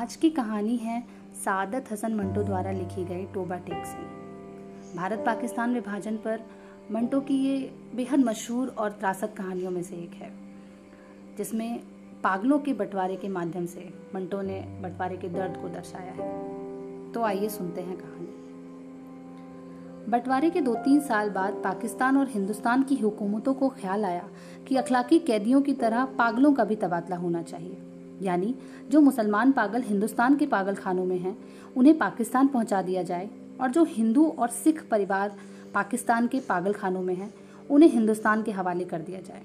आज की कहानी है सादत हसन मंटो द्वारा लिखी गई टोबा टेक्सी भारत पाकिस्तान विभाजन पर मंटो की ये बेहद मशहूर और त्रासक कहानियों में से एक है, जिसमें पागलों के बंटवारे के माध्यम से मंटो ने बंटवारे के दर्द को दर्शाया है। तो आइए सुनते हैं कहानी। बंटवारे के दो तीन साल बाद पाकिस्तान और हिंदुस्तान की हुकूमतों को ख्याल आया कि अखलाकी कैदियों की तरह पागलों का भी तबादला होना चाहिए। यानी जो मुसलमान पागल हिंदुस्तान के पागल खानों में हैं, उन्हें पाकिस्तान पहुँचा दिया जाए और जो हिंदू और सिख परिवार पाकिस्तान के पागल खानों में हैं, उन्हें हिंदुस्तान के हवाले कर दिया जाए।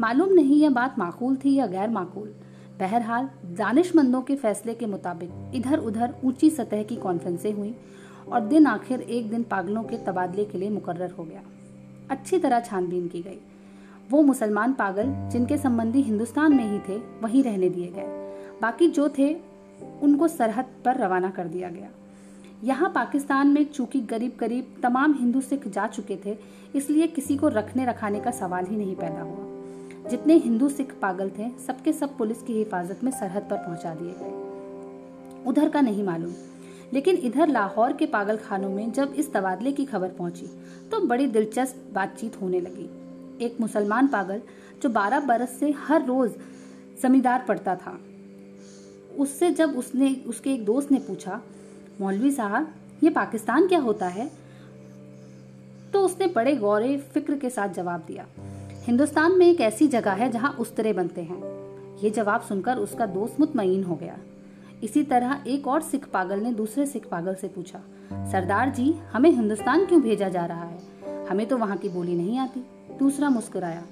मालूम नहीं यह बात माकूल थी या गैर माकूल। बहरहाल, दानिशमंदों के फैसले के मुताबिक इधर उधर ऊँची सतह की कॉन्फ्रेंसें हुई और दिन आखिर एक दिन पागलों के तबादले के लिए मुकर्र हो गया। अच्छी तरह छानबीन की गई। वो मुसलमान पागल जिनके संबंधी हिंदुस्तान में ही थे, वहीं रहने दिए गए। बाकी जो थे, उनको सरहद पर रवाना कर दिया गया। यहाँ पाकिस्तान में चूँकि करीब करीब तमाम हिंदू सिख जा चुके थे, इसलिए किसी को रखने रखाने का सवाल ही नहीं पैदा हुआ। जितने हिंदू सिख पागल थे, सबके सब पुलिस की हिफाजत में सरहद पर पहुँचा दिए गए। उधर का नहीं मालूम, लेकिन इधर लाहौर के पागल खानों में जब इस तबादले की खबर पहुँची तो बड़ी दिलचस्प बातचीत होने लगी। एक मुसलमान पागल जो बारह बरस से हर रोज जमींदार पढ़ता था। उससे जब उसने, उसके एक दोस्त ने पूछा, मौलवी साहब, ये पाकिस्तान क्या होता है? तो उसने बड़े गौरे फ़िक्र के साथ जवाब दिया, हिंदुस्तान में एक ऐसी जगह है जहाँ उस्तरे बनते हैं। ये जवाब सुनकर उसका दोस्त मुतमईन हो गया। इसी तरह एक और सिख पागल ने दूसरे सिख पागल से पूछा, सरदार जी, हमें हिंदुस्तान क्यों भेजा जा रहा है? हमें तो वहाँ की बोली नहीं आती। दूसरा मुस्कुराया,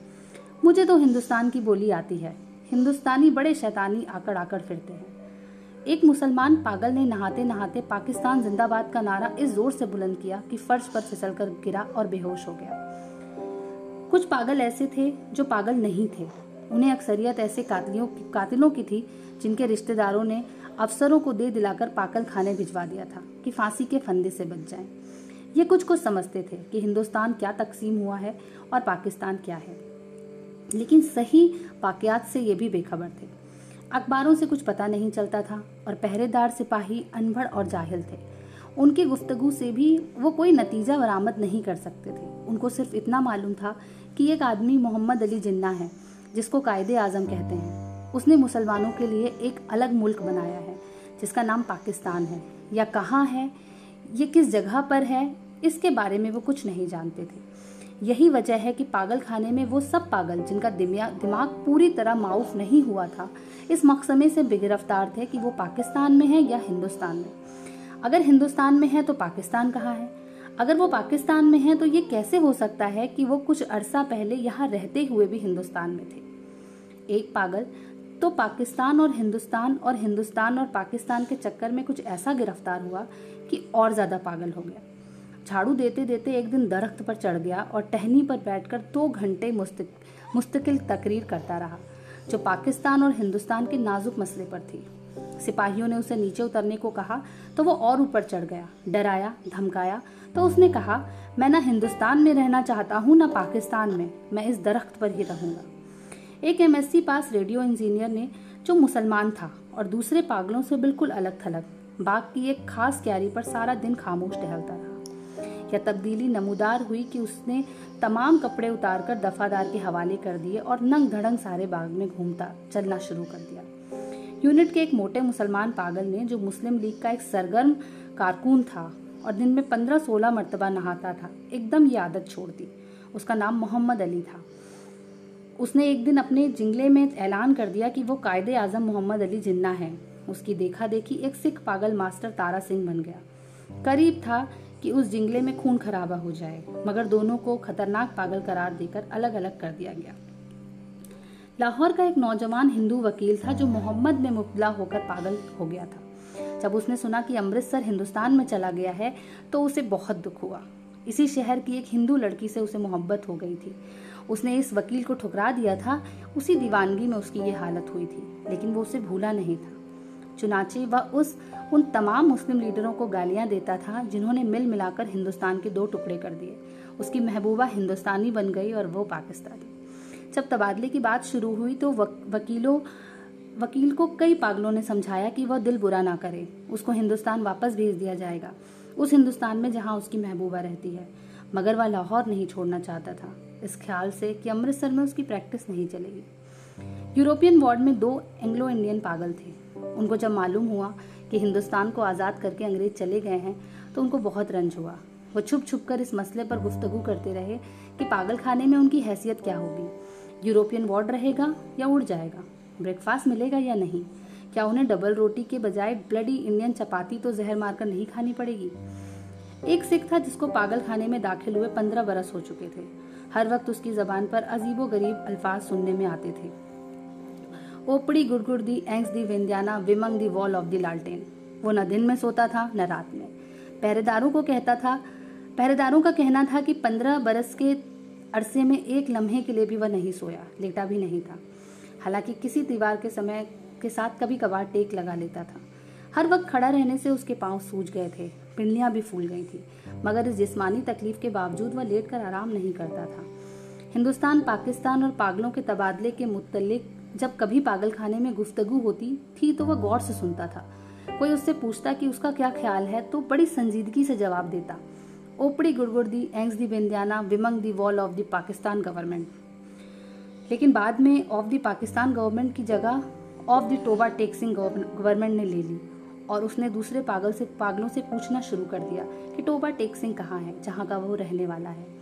मुझे तो हिंदुस्तान की बोली आती है। हिंदुस्तानी बड़े शैतानी आकड़ आकड़ फिरते हैं। एक मुसलमान पागल ने नहाते नहाते पाकिस्तान जिंदाबाद का नारा इस ज़ोर से बुलंद किया कि फर्श पर फिसल कर गिरा और बेहोश हो गया। कुछ पागल ऐसे थे जो पागल नहीं थे। उन्हें अक्सरियत ऐसे कातिलों कातिलों की थी जिनके रिश्तेदारों ने अफसरों को दे दिलाकर पागल खाने भिजवा दिया था कि फांसी के फंदे से बच जाएँ। ये कुछ कुछ समझते थे कि हिंदुस्तान क्या तकसीम हुआ है और पाकिस्तान क्या है। लेकिन सही वाकयात से ये भी बेखबर थे। अखबारों से कुछ पता नहीं चलता था और पहरेदार सिपाही अनपढ़ और जाहिल थे। उनकी गुफ्तगु से भी वो कोई नतीजा बरामद नहीं कर सकते थे। उनको सिर्फ़ इतना मालूम था कि एक आदमी मोहम्मद अली जिन्ना है, जिसको कायदे आज़म कहते हैं। उसने मुसलमानों के लिए एक अलग मुल्क बनाया है, जिसका नाम पाकिस्तान है, या कहाँ है ये किस जगह पर है, इसके बारे में वो कुछ नहीं जानते थे। यही वजह है कि पागल खाने में वो सब पागल, जिनका दिमाग पूरी तरह माउफ नहीं हुआ था, इस मकसमे से बेगिरफ्तार थे कि वो पाकिस्तान में है या हिंदुस्तान में। अगर हिंदुस्तान में है तो पाकिस्तान कहाँ है? अगर वो पाकिस्तान में है तो ये कैसे हो सकता है कि वो कुछ अरसा पहले यहाँ रहते हुए भी हिंदुस्तान में थे? एक पागल तो पाकिस्तान और हिंदुस्तान और हिंदुस्तान और पाकिस्तान के चक्कर में कुछ ऐसा गिरफ़्तार हुआ कि और ज़्यादा पागल हो गया। झाड़ू देते देते एक दिन दरख्त पर चढ़ गया और टहनी पर बैठकर दो घंटे मुस्तकिल तकरीर करता रहा, जो पाकिस्तान और हिंदुस्तान के नाजुक मसले पर थी। सिपाहियों ने उसे नीचे उतरने को कहा तो वो और ऊपर चढ़ गया, डराया, धमकाया। तो उसने कहा, मैं ना हिंदुस्तान में रहना चाहता हूँ, ना पाकिस्तान में, मैं इस दरख्त पर ही रहूँगा। एक एमएससी पास रेडियो इंजीनियर ने, जो मुसलमान था और दूसरे पागलों से बिल्कुल अलग थलग बाग की एक खास क्यारी पर सारा दिन खामोश टहलता रहा। यह तब्दीली नमूदार हुई कि उसने तमाम कपड़े उतारकर दफादार के हवाले कर दिए और नंग धड़ंग सारे बाग में घूमता, चलना शुरू कर दिया। यूनिट के एक मोटे मुसलमान पागल ने, जो मुस्लिम लीग का एक सरगर्म कारकुन था और दिन में पंद्रह सोलह मरतबा नहाता था, एकदम ये आदत छोड़ दी। उसका नाम मोहम्मद अली था। उसने एक दिन अपने जिंगले में ऐलान कर दिया कि वो कायदे आज़म मोहम्मद अली जिन्ना है। उसकी देखा देखी एक सिख पागल मास्टर तारा सिंह बन गया। करीब था कि उस जिंगले में खून खराबा हो जाए, मगर दोनों को खतरनाक पागल करार देकर अलग अलग कर दिया गया। लाहौर का एक नौजवान हिंदू वकील था जो मोहम्मद में मुबला होकर पागल हो गया था। जब उसने सुना कि अमृतसर, हिंदुस्तान में चला गया है तो उसे बहुत दुख हुआ। इसी शहर की एक हिंदू लड़की से उसे मोहब्बत हो गई थी। उसने इस वकील को ठुकरा दिया था, उसी दीवानगी में उसकी ये हालत हुई थी, लेकिन वो उसे भूला नहीं था। चुनाचे वह उस, उन तमाम मुस्लिम लीडरों को गालियाँ देता था, जिन्होंने मिल मिलाकर हिंदुस्तान के दो टुकड़े कर दिए। उसकी महबूबा हिंदुस्तानी बन गई और वो पाकिस्तानी। जब तबादले की बात शुरू हुई तो वकीलों, वकील को कई पागलों ने समझाया कि वह दिल बुरा ना करे। उसको हिंदुस्तान वापस भेज दिया जाएगा। उस हिंदुस्तान में जहाँ उसकी महबूबा रहती है, मगर वह लाहौर नहीं छोड़ना चाहता था। इस ख्याल से कि अमृतसर में उसकी प्रैक्टिस नहीं चलेगी। यूरोपियन वार्ड में दो एंग्लो इंडियन पागल थे। उनको जब मालूम हुआ कि हिंदुस्तान को आज़ाद करके अंग्रेज़ चले गए हैं तो उनको बहुत रंज हुआ। वो छुप छुप कर इस मसले पर गुफ्तगु करते रहे कि पागल खाने में उनकी हैसियत क्या होगी। यूरोपियन वार्ड रहेगा या उड़ जाएगा? ब्रेकफास्ट मिलेगा या नहीं? क्या उन्हें डबल रोटी के बजाय ब्लडी इंडियन चपाती तो जहर मारकर नहीं खानी पड़ेगी? एक सिख था जिसको पागल खाने में दाखिल हुए पंद्रह बरस हो चुके थे। हर वक्त उसकी जबान पर अजीबो गरीब अल्फाज सुनने में आते थे। ओपड़ी गुड़गुड़ दी एंग्स दी विंध्याना, विमंग दी वॉल ऑफ़ दी लालटेन वो न दिन में सोता था, न रात में। पहरेदारों को कहता था, पहरेदारों का कहना था कि पंद्रह बरस के अरसे में एक लम्हे के लिए भी वह नहीं सोया, लेटा भी नहीं था। हालाँकि किसी दीवार के समय के साथ कभी कभार टेक लगा लेता था। हर वक्त खड़ा रहने से उसके पाँव सूज गए थे, पिंडलियाँ भी फूल गई थी, मगर इस जिस्मानी तकलीफ़ के बावजूद वह लेट कर आराम नहीं करता था। हिंदुस्तान, पाकिस्तान और पागलों के तबादले के मुतलिक जब कभी पागल खाने में गुफ्तगु होती थी तो वह गौर से सुनता था। कोई उससे पूछता कि उसका क्या ख्याल है तो बड़ी संजीदगी से जवाब देता। ओपड़ी गुड़गुड़ दी, एंग्स दी बिंदियाना विमंग दी वॉल ऑफ़ द पाकिस्तान गवर्नमेंट। लेकिन बाद में ऑफ़ द पाकिस्तान गवर्नमेंट की जगह ऑफ़ द टोबा टेक्सिंग गवर्नमेंट ने ले ली और उसने दूसरे पागल से, पागलों से पूछना शुरू कर दिया कि टोबा टेक्सिंग कहाँ है, जहाँ का वो रहने वाला है।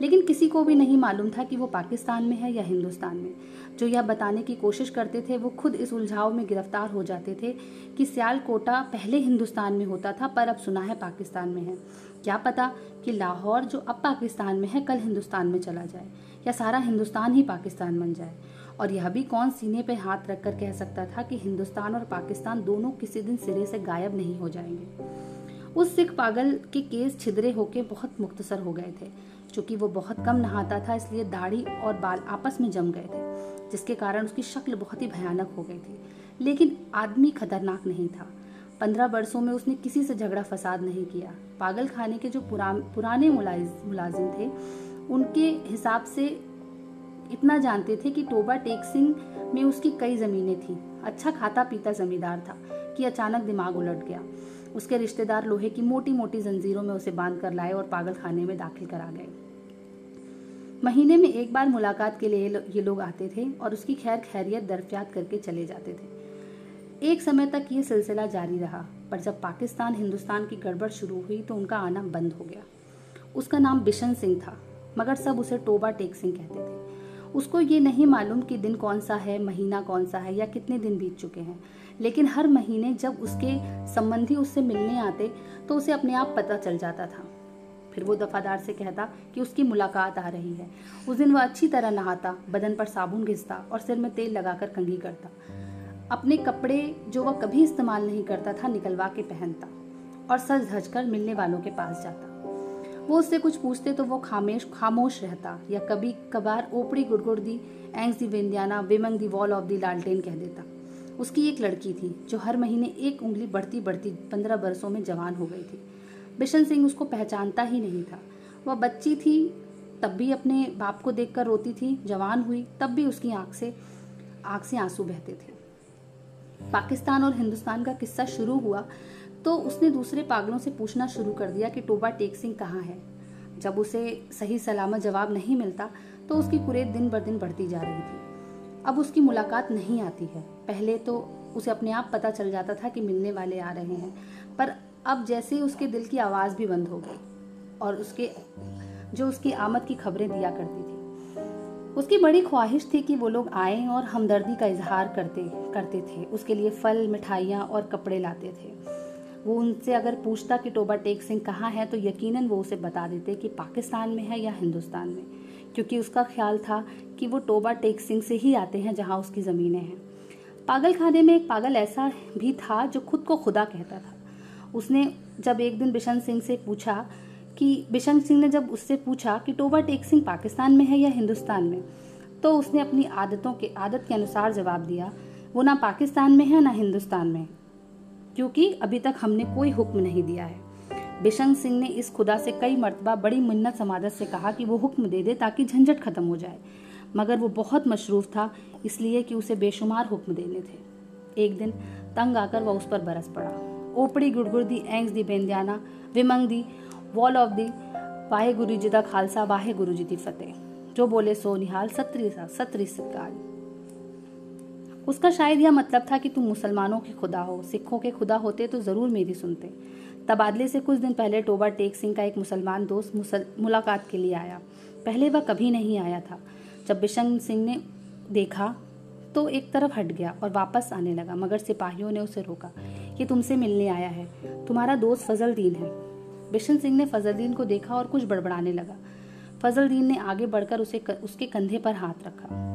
लेकिन किसी को भी नहीं मालूम था कि वो पाकिस्तान में है या हिंदुस्तान में। जो यह बताने की कोशिश करते थे, वो खुद इस उलझाव में गिरफ़्तार हो जाते थे कि सियालकोटा पहले हिंदुस्तान में होता था, पर अब सुना है पाकिस्तान में है। क्या पता कि लाहौर, जो अब पाकिस्तान में है, कल हिंदुस्तान में चला जाए। या सारा हिंदुस्तान ही पाकिस्तान बन जाए। और यह भी कौन सीने पे हाथ रखकर कह सकता था कि हिंदुस्तान और पाकिस्तान दोनों किसी दिन सिरे से गायब नहीं हो जाएँगे। उस सिख पागल के केस छिदरे होके बहुत मुख्तसर हो गए थे चूँकि वो बहुत कम नहाता था इसलिए दाढ़ी और बाल आपस में जम गए थे जिसके कारण उसकी शक्ल बहुत ही भयानक हो गई थी। लेकिन आदमी खतरनाक नहीं था। पंद्रह वर्षों में उसने किसी से झगड़ा फसाद नहीं किया। पागल खाने के जो पुरा, पुराने मुलाजिम थे उनके हिसाब से इतना जानते थे कि टोबा टेक सिंह में उसकी कई ज़मीनें थी। अच्छा खाता पीता जमींदार था कि अचानक दिमाग उलट गया। उसके रिश्तेदार लोहे की मोटी मोटी जंजीरों में उसे बाँध कर लाए और पागल खाने में दाखिल करा गए। महीने में एक बार मुलाकात के लिए ये लोग आते थे और उसकी खैर खैरियत दरफियात करके चले जाते थे। एक समय तक ये सिलसिला जारी रहा, पर जब पाकिस्तान हिंदुस्तान की गड़बड़ शुरू हुई तो उनका आना बंद हो गया। उसका नाम बिशन सिंह था। मगर सब उसे टोबा टेक सिंह कहते थे। उसको ये नहीं मालूम कि दिन कौन सा है, महीना कौन सा है या कितने दिन बीत चुके हैं। लेकिन हर महीने जब उसके संबंधी उससे मिलने आते तो उसे अपने आप पता चल जाता था। फिर वो दफादार से कहता कि उसकी मुलाकात आ रही है। उस दिन वह अच्छी तरह नहाता, बदन पर साबुन घिसता और सिर में तेल लगाकर कंघी करता। अपने कपड़े जो वह कभी इस्तेमाल नहीं करता था, निकलवा के पहनता और सज धज कर मिलने वालों के पास जाता। वो उससे कुछ पूछते तो वो खामेश, खामोश रहता। या कभी कभार ओपड़ी गुड़गुड़ दी एंग्स दी विंध्याना, विमंग दी वॉल ऑफ़ दी लालटेन कह देता। उसकी एक लड़की थी, जो हर महीने एक उंगली बढ़ती बढ़ती पंद्रह बरसों में जवान हो गई थी। बिशन सिंह उसको पहचानता ही नहीं था। वह बच्ची थी, तब भी अपने बाप को देखकर रोती थी, जवान हुई, तब भी उसकी आँख से आँख से आँसू बहते थे। पाकिस्तान और हिंदुस्तान का किस्सा शुरू हुआ तो उसने दूसरे पागलों से पूछना शुरू कर दिया कि टोबा टेक सिंह कहाँ है। जब उसे सही सलामत जवाब नहीं मिलता तो उसकी कुरेद दिन बर दिन बढ़ती जा रही थी। अब उसकी मुलाकात नहीं आती है। पहले तो उसे अपने आप पता चल जाता था कि मिलने वाले आ रहे हैं, पर अब जैसे ही उसके दिल की आवाज़ भी बंद हो गई और उसके, जो उसकी आमद की खबरें दिया करती थी। उसकी बड़ी ख्वाहिश थी कि वो लोग आए और हमदर्दी का इजहार करते करते थे। उसके लिए फल, मिठाइयाँ और कपड़े लाते थे। वो उनसे अगर पूछता कि टोबा टेक सिंह कहाँ है तो यकीनन वो उसे बता देते कि पाकिस्तान में है या हिंदुस्तान में। क्योंकि उसका ख्याल था कि वो टोबा टेक सिंह से ही आते हैं जहाँ उसकी ज़मीनें हैं। पागल खाने में एक पागल ऐसा भी था जो खुद को खुदा कहता था। उसने जब एक दिन बिशन सिंह से पूछा कि, बिशन सिंह ने जब उससे पूछा कि टोबा टेक सिंह पाकिस्तान में है या हिंदुस्तान में तो उसने अपनी आदतों के, आदत के अनुसार जवाब दिया, वो ना पाकिस्तान में है, ना हिंदुस्तान में क्योंकि अभी तक हमने कोई हुक्म नहीं दिया है। बिशंग सिंह ने इस खुदा से कई मरतबा बड़ी मिन्नत समादत से कहा कि वो हुक्म दे दे ताकि झंझट खत्म हो जाए। मगर वो बहुत मशरूफ था, इसलिए कि उसे बेशुमार हुक्म देने थे। एक दिन तंग आकर वह उस पर बरस पड़ा। ओपड़ी गुड़गुड़ दी एंग्स दी, बेंदियाना, विमंग दी, वॉल ऑफ़ दी, वाहे गुरु जी दा खालसा, वाहे गुरु जी दी फतेह। जो बोले सो निहाल सत्री सा सत्री। सत्कार उसका शायद यह मतलब था कि तुम मुसलमानों के खुदा हो सिखों के खुदा होते तो ज़रूर मेरी सुनते। तबादले से कुछ दिन पहले टोबा टेक सिंह का एक मुसलमान दोस्त मुसल, मुलाकात के लिए आया। पहले वह कभी नहीं आया था। जब बिशन सिंह ने देखा तो एक तरफ़ हट गया और वापस आने लगा मगर सिपाहियों ने उसे रोका कि तुमसे मिलने आया है। तुम्हारा दोस्त फजल दीन है। बिशन सिंह ने फजलदीन को देखा और कुछ बड़बड़ाने लगा। फजलदीन ने आगे बढ़कर उसे उसके कंधे पर हाथ रखा।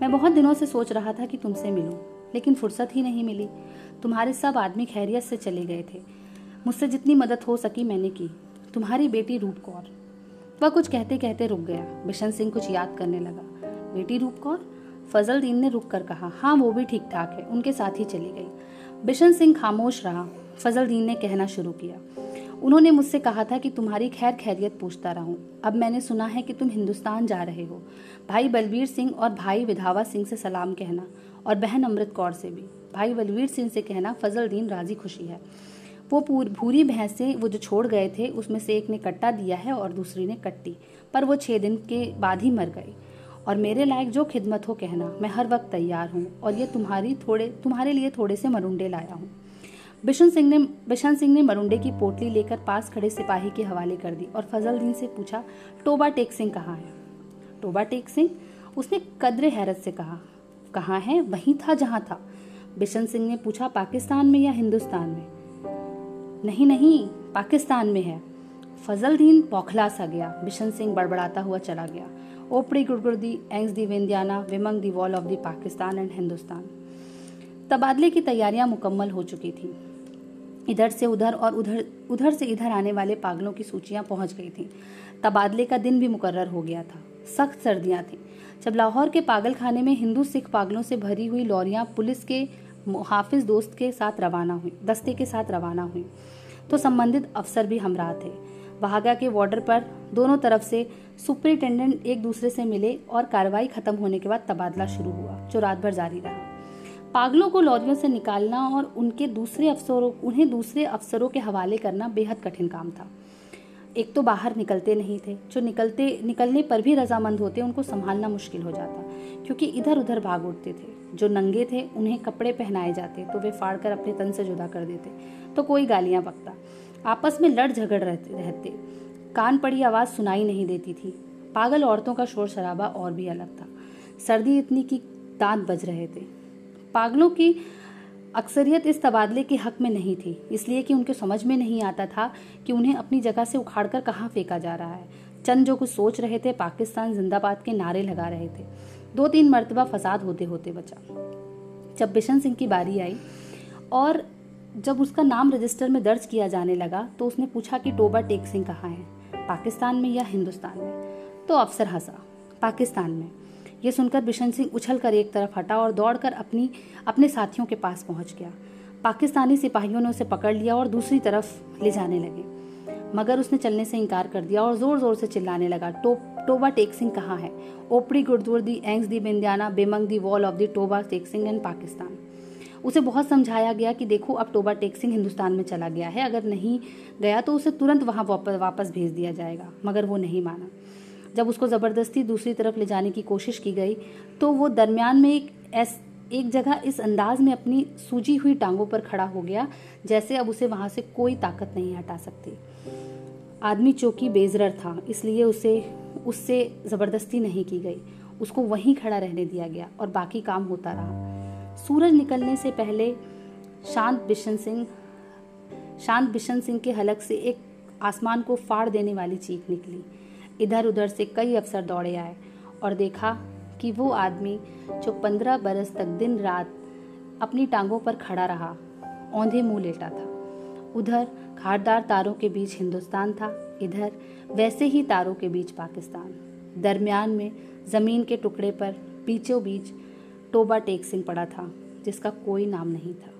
मैं बहुत दिनों से सोच रहा था कि तुमसे मिलूं, लेकिन फुर्सत ही नहीं मिली। तुम्हारे सब आदमी खैरियत से चले गए थे। मुझसे जितनी मदद हो सकी मैंने की तुम्हारी बेटी रूप कौर। वह कुछ कहते कहते रुक गया। बिशन सिंह कुछ याद करने लगा। बेटी रूप कौर? फजल दीन ने रुक कर कहा हाँ वो भी ठीक ठाक है उनके साथ ही चली गई। बिशन सिंह खामोश रहा। फजल दीन ने कहना शुरू किया उन्होंने मुझसे कहा था कि तुम्हारी खैर खैरियत पूछता रहूँ। अब मैंने सुना है कि तुम हिंदुस्तान जा रहे हो। भाई बलवीर सिंह और भाई विधावा सिंह से सलाम कहना और बहन अमृत कौर से भी। भाई बलवीर सिंह से कहना, फजल दीन राज़ी खुशी है। वो भूरी भैंसें वो जो छोड़ गए थे, उसमें से एक ने कट्टा दिया है और दूसरी ने कट्टी। पर वो छः दिन के बाद ही मर गई। और मेरे लायक जो खिदमत हो कहना, मैं हर वक्त तैयार हूँ और ये तुम्हारी थोड़े, तुम्हारे लिए थोड़े से मरुंडे लाया हूँ। बिशन सिंह ने बिशन सिंह ने मरुंडे की पोटली लेकर पास खड़े सिपाही के हवाले कर दी और फजल दीन से पूछा, टोबा टेक सिंह कहाँ है? टोबा टेक सिंह? उसने कद्र हैरत से कहा, कहाँ है? वहीं था जहाँ था। बिशन सिंह ने पूछा, पाकिस्तान में या हिंदुस्तान में? नहीं नहीं, पाकिस्तान में है। फजल दीन बौखला सा गया। बिशन सिंह बड़बड़ाता हुआ चला गया। ओपड़ी गुड़गुड़ दी एंग्स दी वेंदियाना, विमंग दी wall of the Pakistan and Hindustan. तबादले की तैयारियाँ मुकम्मल हो चुकी थी। इधर से उधर और उधर उधर से इधर आने वाले पागलों की सूचियाँ पहुँच गई थीं। तबादले का दिन भी मुकर्र हो गया था। सख्त सर्दियाँ थीं। जब लाहौर के पागल खाने में हिंदू सिख पागलों से भरी हुई लॉरियाँ पुलिस के, हाफिज दोस्त के साथ रवाना हुई, दस्ते के साथ रवाना हुई तो संबंधित अफसर भी हमरा थे। बहागा के बॉर्डर पर दोनों तरफ़ से सुपरिटेंडेंट एक दूसरे से मिले और कार्रवाई खत्म होने के बाद तबादला शुरू हुआ, जो रात भर जारी रहा। पागलों को लॉरियों से निकालना और उनके दूसरे अफसरों उन्हें दूसरे अफसरों के हवाले करना बेहद कठिन काम था। एक तो बाहर निकलते नहीं थे। जो निकलते निकलने पर भी रजामंद होते, उनको संभालना मुश्किल हो जाता, क्योंकि इधर उधर भाग उठते थे। जो नंगे थे, उन्हें कपड़े पहनाए जाते तो वे फाड़ कर अपने तन से जुदा कर देते तो कोई गालियाँ बकता आपस में लड़ झगड़ रहते रहते। कान पड़ी आवाज़ सुनाई नहीं देती थी। पागल औरतों का शोर शराबा और भी अलग था। सर्दी इतनी कि दांत बज रहे थे। पागलों की अक्सरियत इस तबादले के हक में नहीं थी, इसलिए कि उनके समझ में नहीं आता था कि उन्हें अपनी जगह से उखाड़कर कहाँ फेंका जा रहा है। चंद जो कुछ सोच रहे थे, पाकिस्तान जिंदाबाद के नारे लगा रहे थे। दो तीन मरतबा फसाद होते होते बचा। जब बिशन सिंह की बारी आई और जब उसका नाम रजिस्टर में दर्ज किया जाने लगा तो उसने पूछा कि टोबा टेक सिंह कहाँ है? पाकिस्तान में या हिंदुस्तान में? तो अफसर हंसा, पाकिस्तान में। ये सुनकर बिशन सिंह उछल कर एक तरफ़ हटा और दौड़कर अपनी अपने साथियों के पास पहुँच गया। पाकिस्तानी सिपाहियों ने उसे पकड़ लिया और दूसरी तरफ़ ले जाने लगे। मगर उसने चलने से इनकार कर दिया और ज़ोर ज़ोर से चिल्लाने लगा टो, टोबा टेक सिंह कहाँ है? ओपड़ी गुरदुर दी एंग्स दी बिंदियाना बेमंग दी wall of the Toba Tek Singh and Pakistan. उसे बहुत समझाया गया कि देखो अब टोबा टेक सिंह हिंदुस्तान में चला गया है अगर नहीं गया तो उसे तुरंत वहाँ वापस भेज दिया जाएगा मगर वो नहीं माना। जब उसको ज़बरदस्ती दूसरी तरफ़ ले जाने की कोशिश की गई तो वो दरमियान में एक ऐस एक जगह इस अंदाज में अपनी सूजी हुई टांगों पर खड़ा हो गया, जैसे अब उसे वहाँ से कोई ताकत नहीं हटा सकती। आदमी चौकी बेजरर था, इसलिए उसे, उससे ज़बरदस्ती नहीं की गई। उसको वहीं खड़ा रहने दिया गया और बाकी काम होता रहा। सूरज निकलने से पहले शांत बिशन सिंह, शांत बिशन सिंह के हलक से एक आसमान को फाड़ देने वाली चीख निकली। इधर उधर से कई अफसर दौड़े आए और देखा कि वो आदमी जो पंद्रह बरस तक दिन रात अपनी टांगों पर खड़ा रहा, औंधे मुँह लेटा था। उधर खारदार तारों के बीच हिंदुस्तान था, इधर वैसे ही तारों के बीच पाकिस्तान। दरमियान में ज़मीन के टुकड़े पर बीचों बीच टोबा टेक सिंह पड़ा था, जिसका कोई नाम नहीं था।